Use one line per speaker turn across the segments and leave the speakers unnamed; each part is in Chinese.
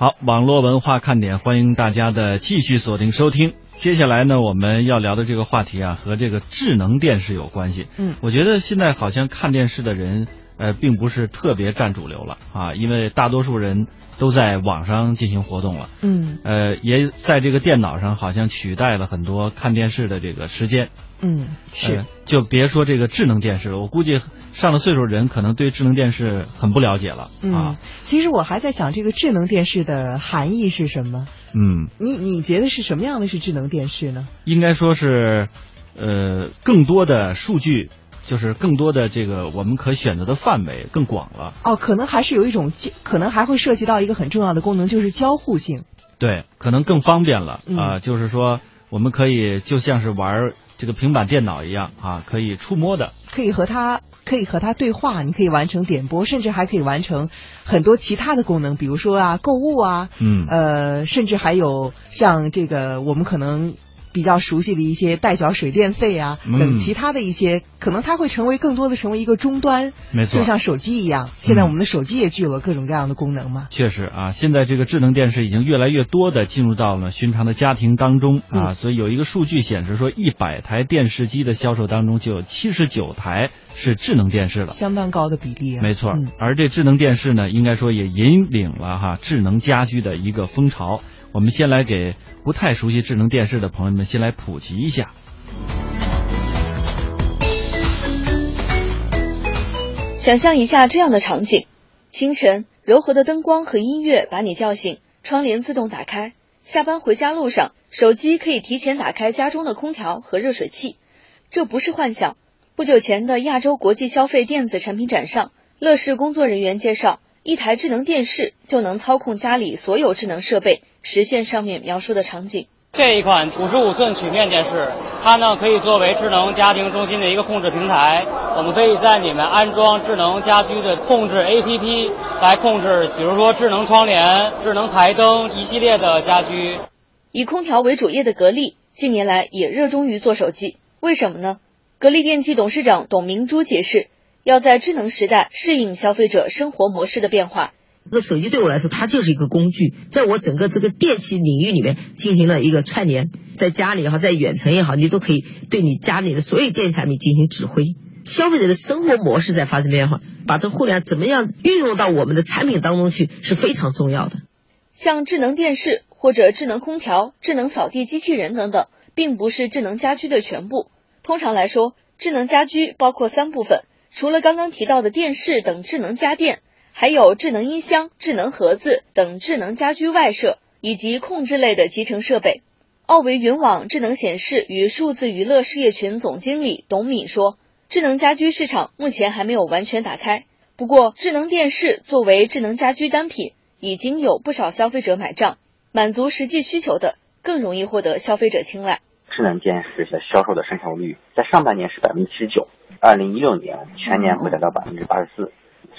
好，网络文化看点，欢迎大家的继续锁定收听。接下来呢，我们要聊的这个话题啊，和这个智能电视有关系。
嗯，
我觉得现在好像看电视的人，呃，并不是特别占主流了啊，因为大多数人都在网上进行活动了。
嗯
呃，也在这个电脑上好像取代了很多看电视的这个时间。
嗯，是
呃，就别说这个智能电视了，我估计上了岁数人可能对智能电视很不了解了
嗯
啊。，
其实我还在想这个智能电视的含义是什么？
嗯，
你你觉得是什么样的是智能电视呢？
应该说是，呃，更多的数据，就是更多的这个我们可选择的范围更广了。
哦，可能还是有一种，可能还会涉及到一个很重要的功能，就是交互性。
对，可能更方便了
嗯
啊、就是说我们可以就像是玩这个平板电脑一样啊，可以触摸的。
可以和它可以和它对话，你可以完成点播，甚至还可以完成很多其他的功能，比如说啊购物啊，
嗯
呃，甚至还有像这个我们可能比较熟悉的一些代缴水电费啊
嗯
等其他的一些，可能它会成为更多的成为一个终端，
没错
就像手机一样。现在我们的手机也具有了各种各样的功能嘛。
确实啊，现在这个智能电视已经越来越多的进入到了寻常的家庭当中啊，
嗯
所以有一个数据显示说，一百台电视机的销售当中就有七十九台是智能电视了。
相当高的比例啊，
没错
嗯，
而这智能电视呢，应该说也引领了哈智能家居的一个风潮。我们先来给不太熟悉智能电视的朋友们先来普及一下。
想象一下这样的场景：清晨，柔和的灯光和音乐把你叫醒，窗帘自动打开。下班回家路上，手机可以提前打开家中的空调和热水器。这不是幻想。不久前的亚洲国际消费电子产品展上，乐视工作人员介绍，一台智能电视就能操控家里所有智能设备，实现上面描述的场景。
这一款五十五寸曲面电视，它呢可以作为智能家庭中心的一个控制平台。我们可以在里面安装智能家居的控制 APP，来控制，比如说智能窗帘、智能台灯一系列的家居。
以空调为主业的格力近年来也热衷于做手机，为什么呢？格力电器董事长董明珠解释，要在智能时代适应消费者生活模式的变化。
那手机对我来说，它就是一个工具，在我整个这个电器领域里面进行了一个串联，在家里也好，在远程也好，你都可以对你家里的所有电子产品进行指挥。消费者的生活模式在发生变化，把这互联网怎么样运用到我们的产品当中去是非常重要的。
像智能电视或者智能空调、智能扫地机器人等等，并不是智能家居的全部。通常来说，智能家居包括三部分，除了刚刚提到的电视等智能家电，还有智能音箱、智能盒子等智能家居外设，以及控制类的集成设备。奥维云网智能显示与数字娱乐事业群总经理董敏说，智能家居市场目前还没有完全打开，不过智能电视作为智能家居单品，已经有不少消费者买账，满足实际需求的更容易获得消费者青睐。
智能电视的销售的渗透率在上半年是百分之七十九，二零一六年全年会达到百分之八十四。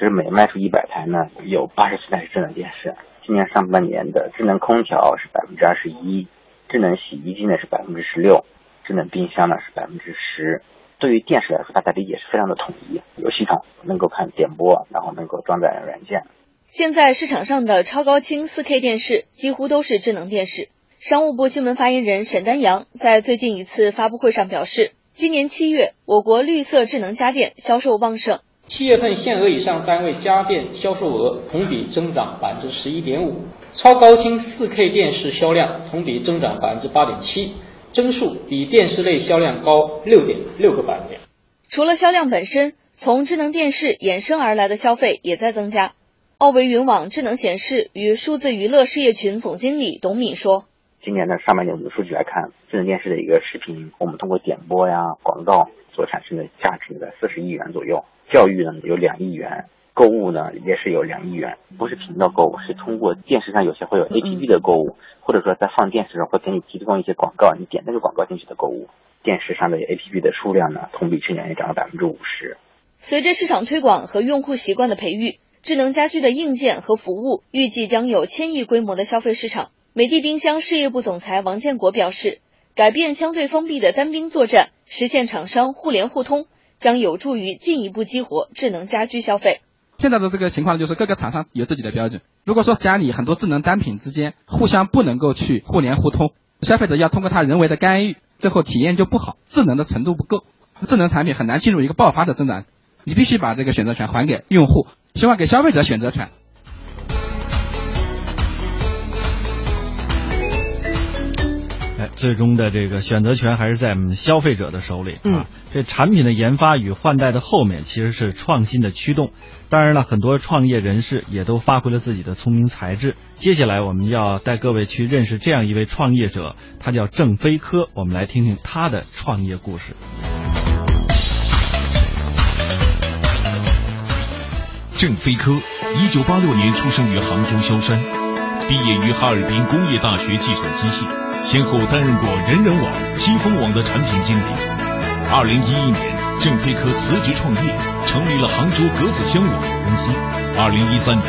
其实每卖出一百台呢，有八十四台是智能电视。今年上半年的智能空调是百分之二十一，智能洗衣机呢是百分之十六，智能冰箱呢是百分之十。对于电视来说，大家理解是非常的统一，有系统能够看点播，然后能够装载软件。
现在市场上的超高清 4K 电视几乎都是智能电视。商务部新闻发言人沈丹阳在最近一次发布会上表示，今年七月，我国绿色智能家电销售旺盛。
七月份限额以上单位家电销售额同比增长百分之十一点五，超高清 4K 电视销量同比增长百分之八点七，增速比电视类销量高六点六个百分点。
除了销量本身，从智能电视衍生而来的消费也在增加。奥维云网智能显示与数字娱乐事业群总经理董敏说。
今年的上半年我们的数据来看，智能电视的一个视频，我们通过点播呀、广告所产生的价值在四十亿元左右。教育呢有两亿元，购物呢也是有两亿元，不是频道购物，是通过电视上有些会有 APP 的购物，或者说在放电视上会给你提供一些广告，你点那个广告进去的购物。电视上的 APP 的数量呢，同比去年也涨了百分之五十。
随着市场推广和用户习惯的培育，智能家居的硬件和服务预计将有千亿规模的消费市场。美的冰箱事业部总裁王建国表示，改变相对封闭的单兵作战，实现厂商互联互通，将有助于进一步激活智能家居消费。
现在的这个情况就是各个厂商有自己的标准。如果说家里很多智能单品之间互相不能够去互联互通，消费者要通过他人为的干预，最后体验就不好，智能的程度不够，智能产品很难进入一个爆发的增长。你必须把这个选择权还给用户，希望给消费者选择权。
最终的这个选择权还是在我们消费者的手里
嗯
啊。这产品的研发与换代的后面其实是创新的驱动。当然了，很多创业人士也都发挥了自己的聪明才智。接下来我们要带各位去认识这样一位创业者，他叫郑飞科。我们来听听他的创业故事。
郑飞科，一九八六年出生于杭州萧山，毕业于哈尔滨工业大学计算机系，先后担任过人人网、金风网的产品经理。二零一一年，郑飞科辞职创业，成立了杭州格子香网络公司。二零一三年，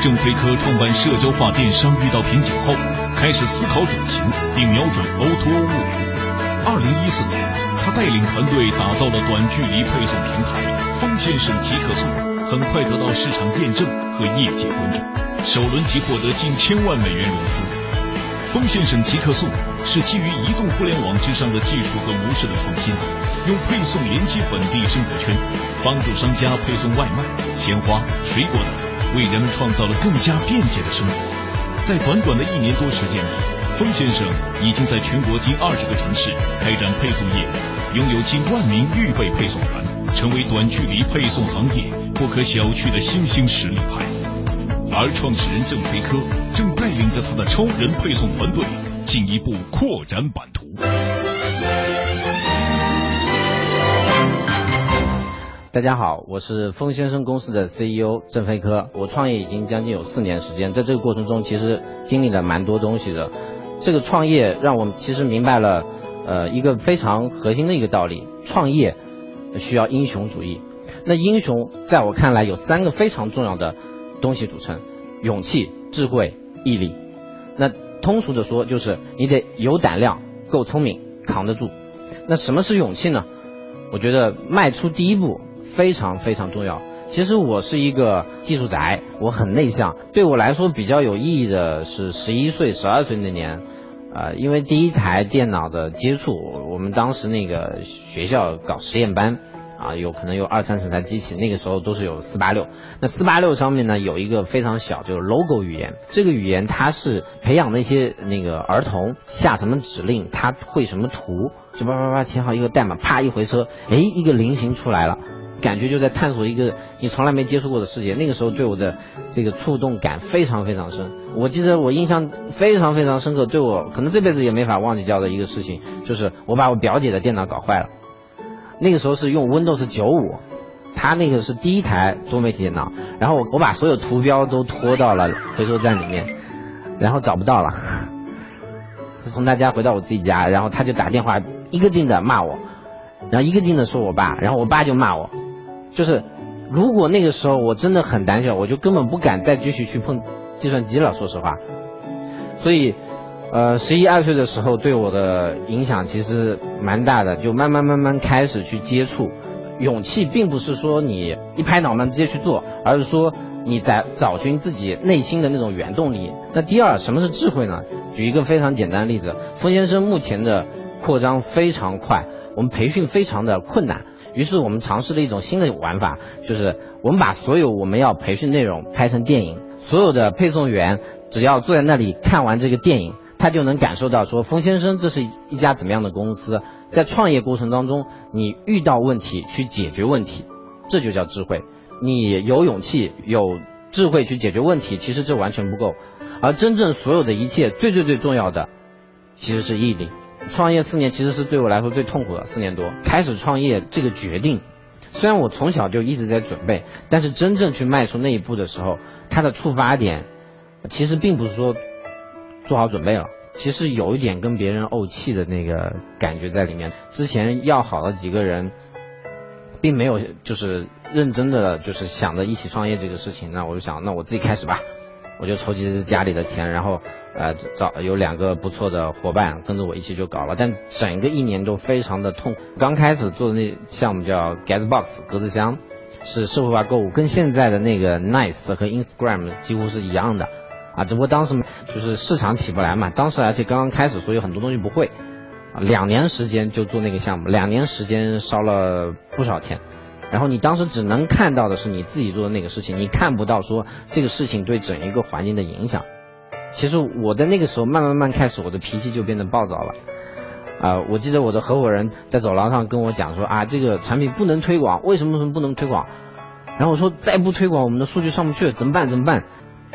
郑飞科创办社交化电商遇到瓶颈后，开始思考转型，并瞄准 O2O 物流。二零一四年，他带领团队打造了短距离配送平台“风先生极客送”。很快得到市场验证和业界关注，首轮即获得近千万美元融资。风先生极客送是基于移动互联网之上的技术和模式的创新，用配送连接本地生活圈，帮助商家配送外卖、鲜花、水果等，为人们创造了更加便捷的生活。在短短的一年多时间里，风先生已经在全国近二十个城市开展配送业，拥有近万名预备配送员，成为短距离配送行业不可小觑的新兴实力派。而创始人郑飞科正带领着他的超人配送团队进一步扩展版图。
大家好，我是风先生公司的 CEO 郑飞科。我创业已经将近有四年时间，在这个过程中，其实经历了蛮多东西的。这个创业让我们其实明白了，呃，一个非常核心的一个道理：创业需要英雄主义。那英雄在我看来有三个非常重要的东西组成：勇气、智慧、毅力。那通俗的说，就是你得有胆量，够聪明，扛得住。那什么是勇气呢？我觉得迈出第一步非常非常重要。其实我是一个技术宅，我很内向。对我来说比较有意义的是十一岁、十二岁那年，呃，因为第一台电脑的接触，我们当时那个学校搞实验班。啊，有可能有二三十台机器，那个时候都是有四八六。那四八六上面呢，有一个非常小，就是 logo 语言。这个语言它是培养那些那个儿童下什么指令，他会什么图，就叭叭叭填好一个代码，啪一回车，哎，一个菱形出来了，感觉就在探索一个你从来没接触过的世界。那个时候对我的这个触动感非常非常深。我记得我印象非常非常深刻，对我可能这辈子也没法忘记掉的一个事情，就是我把我表姐的电脑搞坏了。那个时候是用 Windows 九五，他那个是第一台多媒体电脑，然后我我把所有图标都拖到了回收站里面，然后找不到了，从他家回到我自己家，然后他就打电话一个劲的骂我，然后一个劲的说我爸，然后我爸就骂我，就是如果那个时候我真的很胆小，我就根本不敢再继续去碰计算机了，说实话，所以。呃，十一二岁的时候对我的影响其实蛮大的，就慢慢慢慢开始去接触。勇气并不是说你一拍脑门直接去做，而是说你在找寻自己内心的那种原动力。那第二，什么是智慧呢？举一个非常简单的例子，风先生目前的扩张非常快，我们培训非常的困难，于是我们尝试了一种新的玩法，就是我们把所有我们要培训内容拍成电影，所有的配送员只要坐在那里看完这个电影。他就能感受到说，风先生这是一家怎么样的公司，在创业过程当中，你遇到问题去解决问题，这就叫智慧。你有勇气、有智慧去解决问题，其实这完全不够。而真正所有的一切，最最最重要的，其实是毅力。创业四年其实是对我来说最痛苦的四年多。开始创业这个决定，虽然我从小就一直在准备，但是真正去迈出那一步的时候，它的触发点，其实并不是说。做好准备了，其实有一点跟别人怄气的那个感觉在里面。之前要好的几个人，并没有就是认真的就是想着一起创业这个事情，那我就想，那我自己开始吧。我就筹集家里的钱，然后呃找有两个不错的伙伴跟着我一起就搞了。但整个一年都非常的痛。刚开始做的那项目叫 Getbox 格子箱，是社会化购物，跟现在的那个 Nice 和 Instagram 几乎是一样的，啊，只不过当时就是市场起不来嘛，当时而且刚刚开始，所以很多东西不会，两年时间就做那个项目，两年时间烧了不少钱，然后你当时只能看到的是你自己做的那个事情，你看不到说这个事情对整一个环境的影响。其实我在那个时候慢慢慢开始，我的脾气就变得暴躁了。啊，我记得我的合伙人在走廊上跟我讲说啊，这个产品不能推广，为什么什么不能推广？然后我说再不推广，我们的数据上不去，怎么办？怎么办？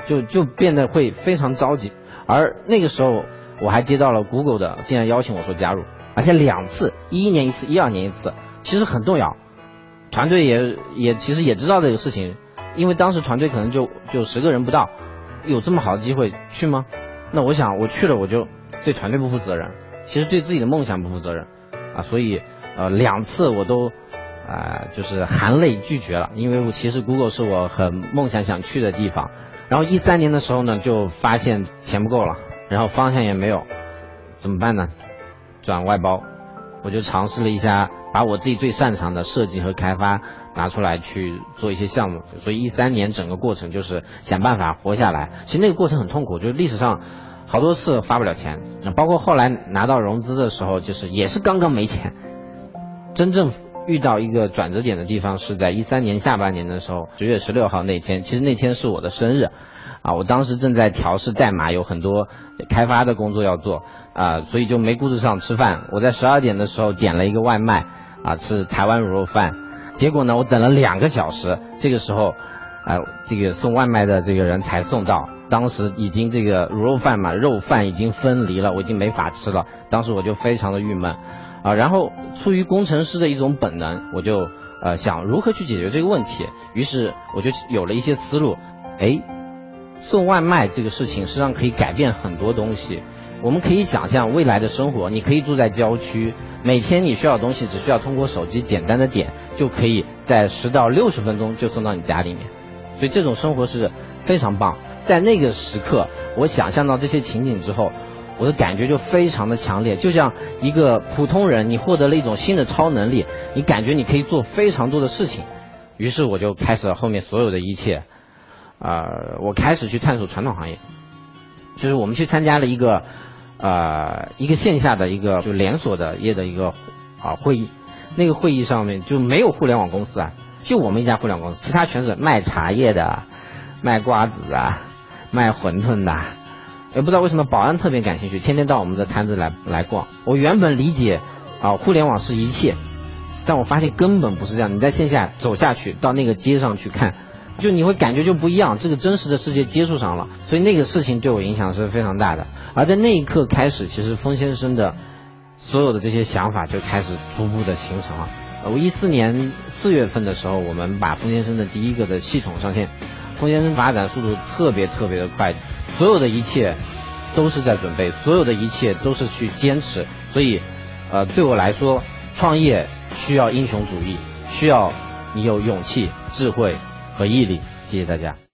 就就变得会非常着急。而那个时候我还接到了 Google 的，竟然邀请我说加入，而且两次，一一年一次，一二年一次，其实很动摇。团队也也其实也知道这个事情，因为当时团队可能就就十个人不到，有这么好的机会去吗？那我想我去了，我就对团队不负责任。其实对自己的梦想不负责任，啊，所以呃两次我都啊就是含泪拒绝了，因为我其实 Google 是我很梦想想去的地方。然后一三年的时候呢，就发现钱不够了，然后方向也没有，怎么办呢？转外包，我就尝试了一下，把我自己最擅长的设计和开发拿出来去做一些项目。所以一三年整个过程就是想办法活下来。其实那个过程很痛苦，就是历史上。好多次发不了钱，包括后来拿到融资的时候，就是也是刚刚没钱。真正遇到一个转折点的地方是在一三年下半年的时候，十月十六号那天，其实那天是我的生日，啊，我当时正在调试代码，有很多开发的工作要做，啊，所以就没顾得上吃饭。我在十二点的时候点了一个外卖，啊，吃台湾卤肉饭，结果呢，我等了两个小时，这个时候，啊，这个送外卖的这个人才送到。当时已经这个卤肉饭嘛，肉饭已经分离了，我已经没法吃了。当时我就非常的郁闷，啊，然后出于工程师的一种本能，我就呃想如何去解决这个问题。于是我就有了一些思路，哎，送外卖这个事情实际上可以改变很多东西。我们可以想象未来的生活，你可以住在郊区，每天你需要的东西只需要通过手机简单的点，就可以在十到六十分钟就送到你家里面。所以这种生活是非常棒。在那个时刻，我想象到这些情景之后，我的感觉就非常的强烈，就像一个普通人，你获得了一种新的超能力，你感觉你可以做非常多的事情，于是我就开始了后面所有的一切，呃，我开始去探索传统行业，就是我们去参加了一个呃一个线下的一个就连锁的业的一个啊会议，那个会议上面就没有互联网公司啊，就我们一家互联网公司，其他全是卖茶叶的，卖瓜子啊。卖馄饨的，也不知道为什么保安特别感兴趣，天天到我们的摊子来来逛。我原本理解啊，互联网是一切，但我发现根本不是这样。你在线下走下去，到那个街上去看，就你会感觉就不一样。这个真实的世界接触上了，所以那个事情对我影响是非常大的。而在那一刻开始，其实风先生的所有的这些想法就开始逐步的形成了。我一四年四月份的时候，我们把风先生的第一个的系统上线。空间发展速度特别特别的快，所有的一切都是在准备，所有的一切都是去坚持。所以，呃，对我来说，创业需要英雄主义，需要你有勇气、智慧和毅力。谢谢大家。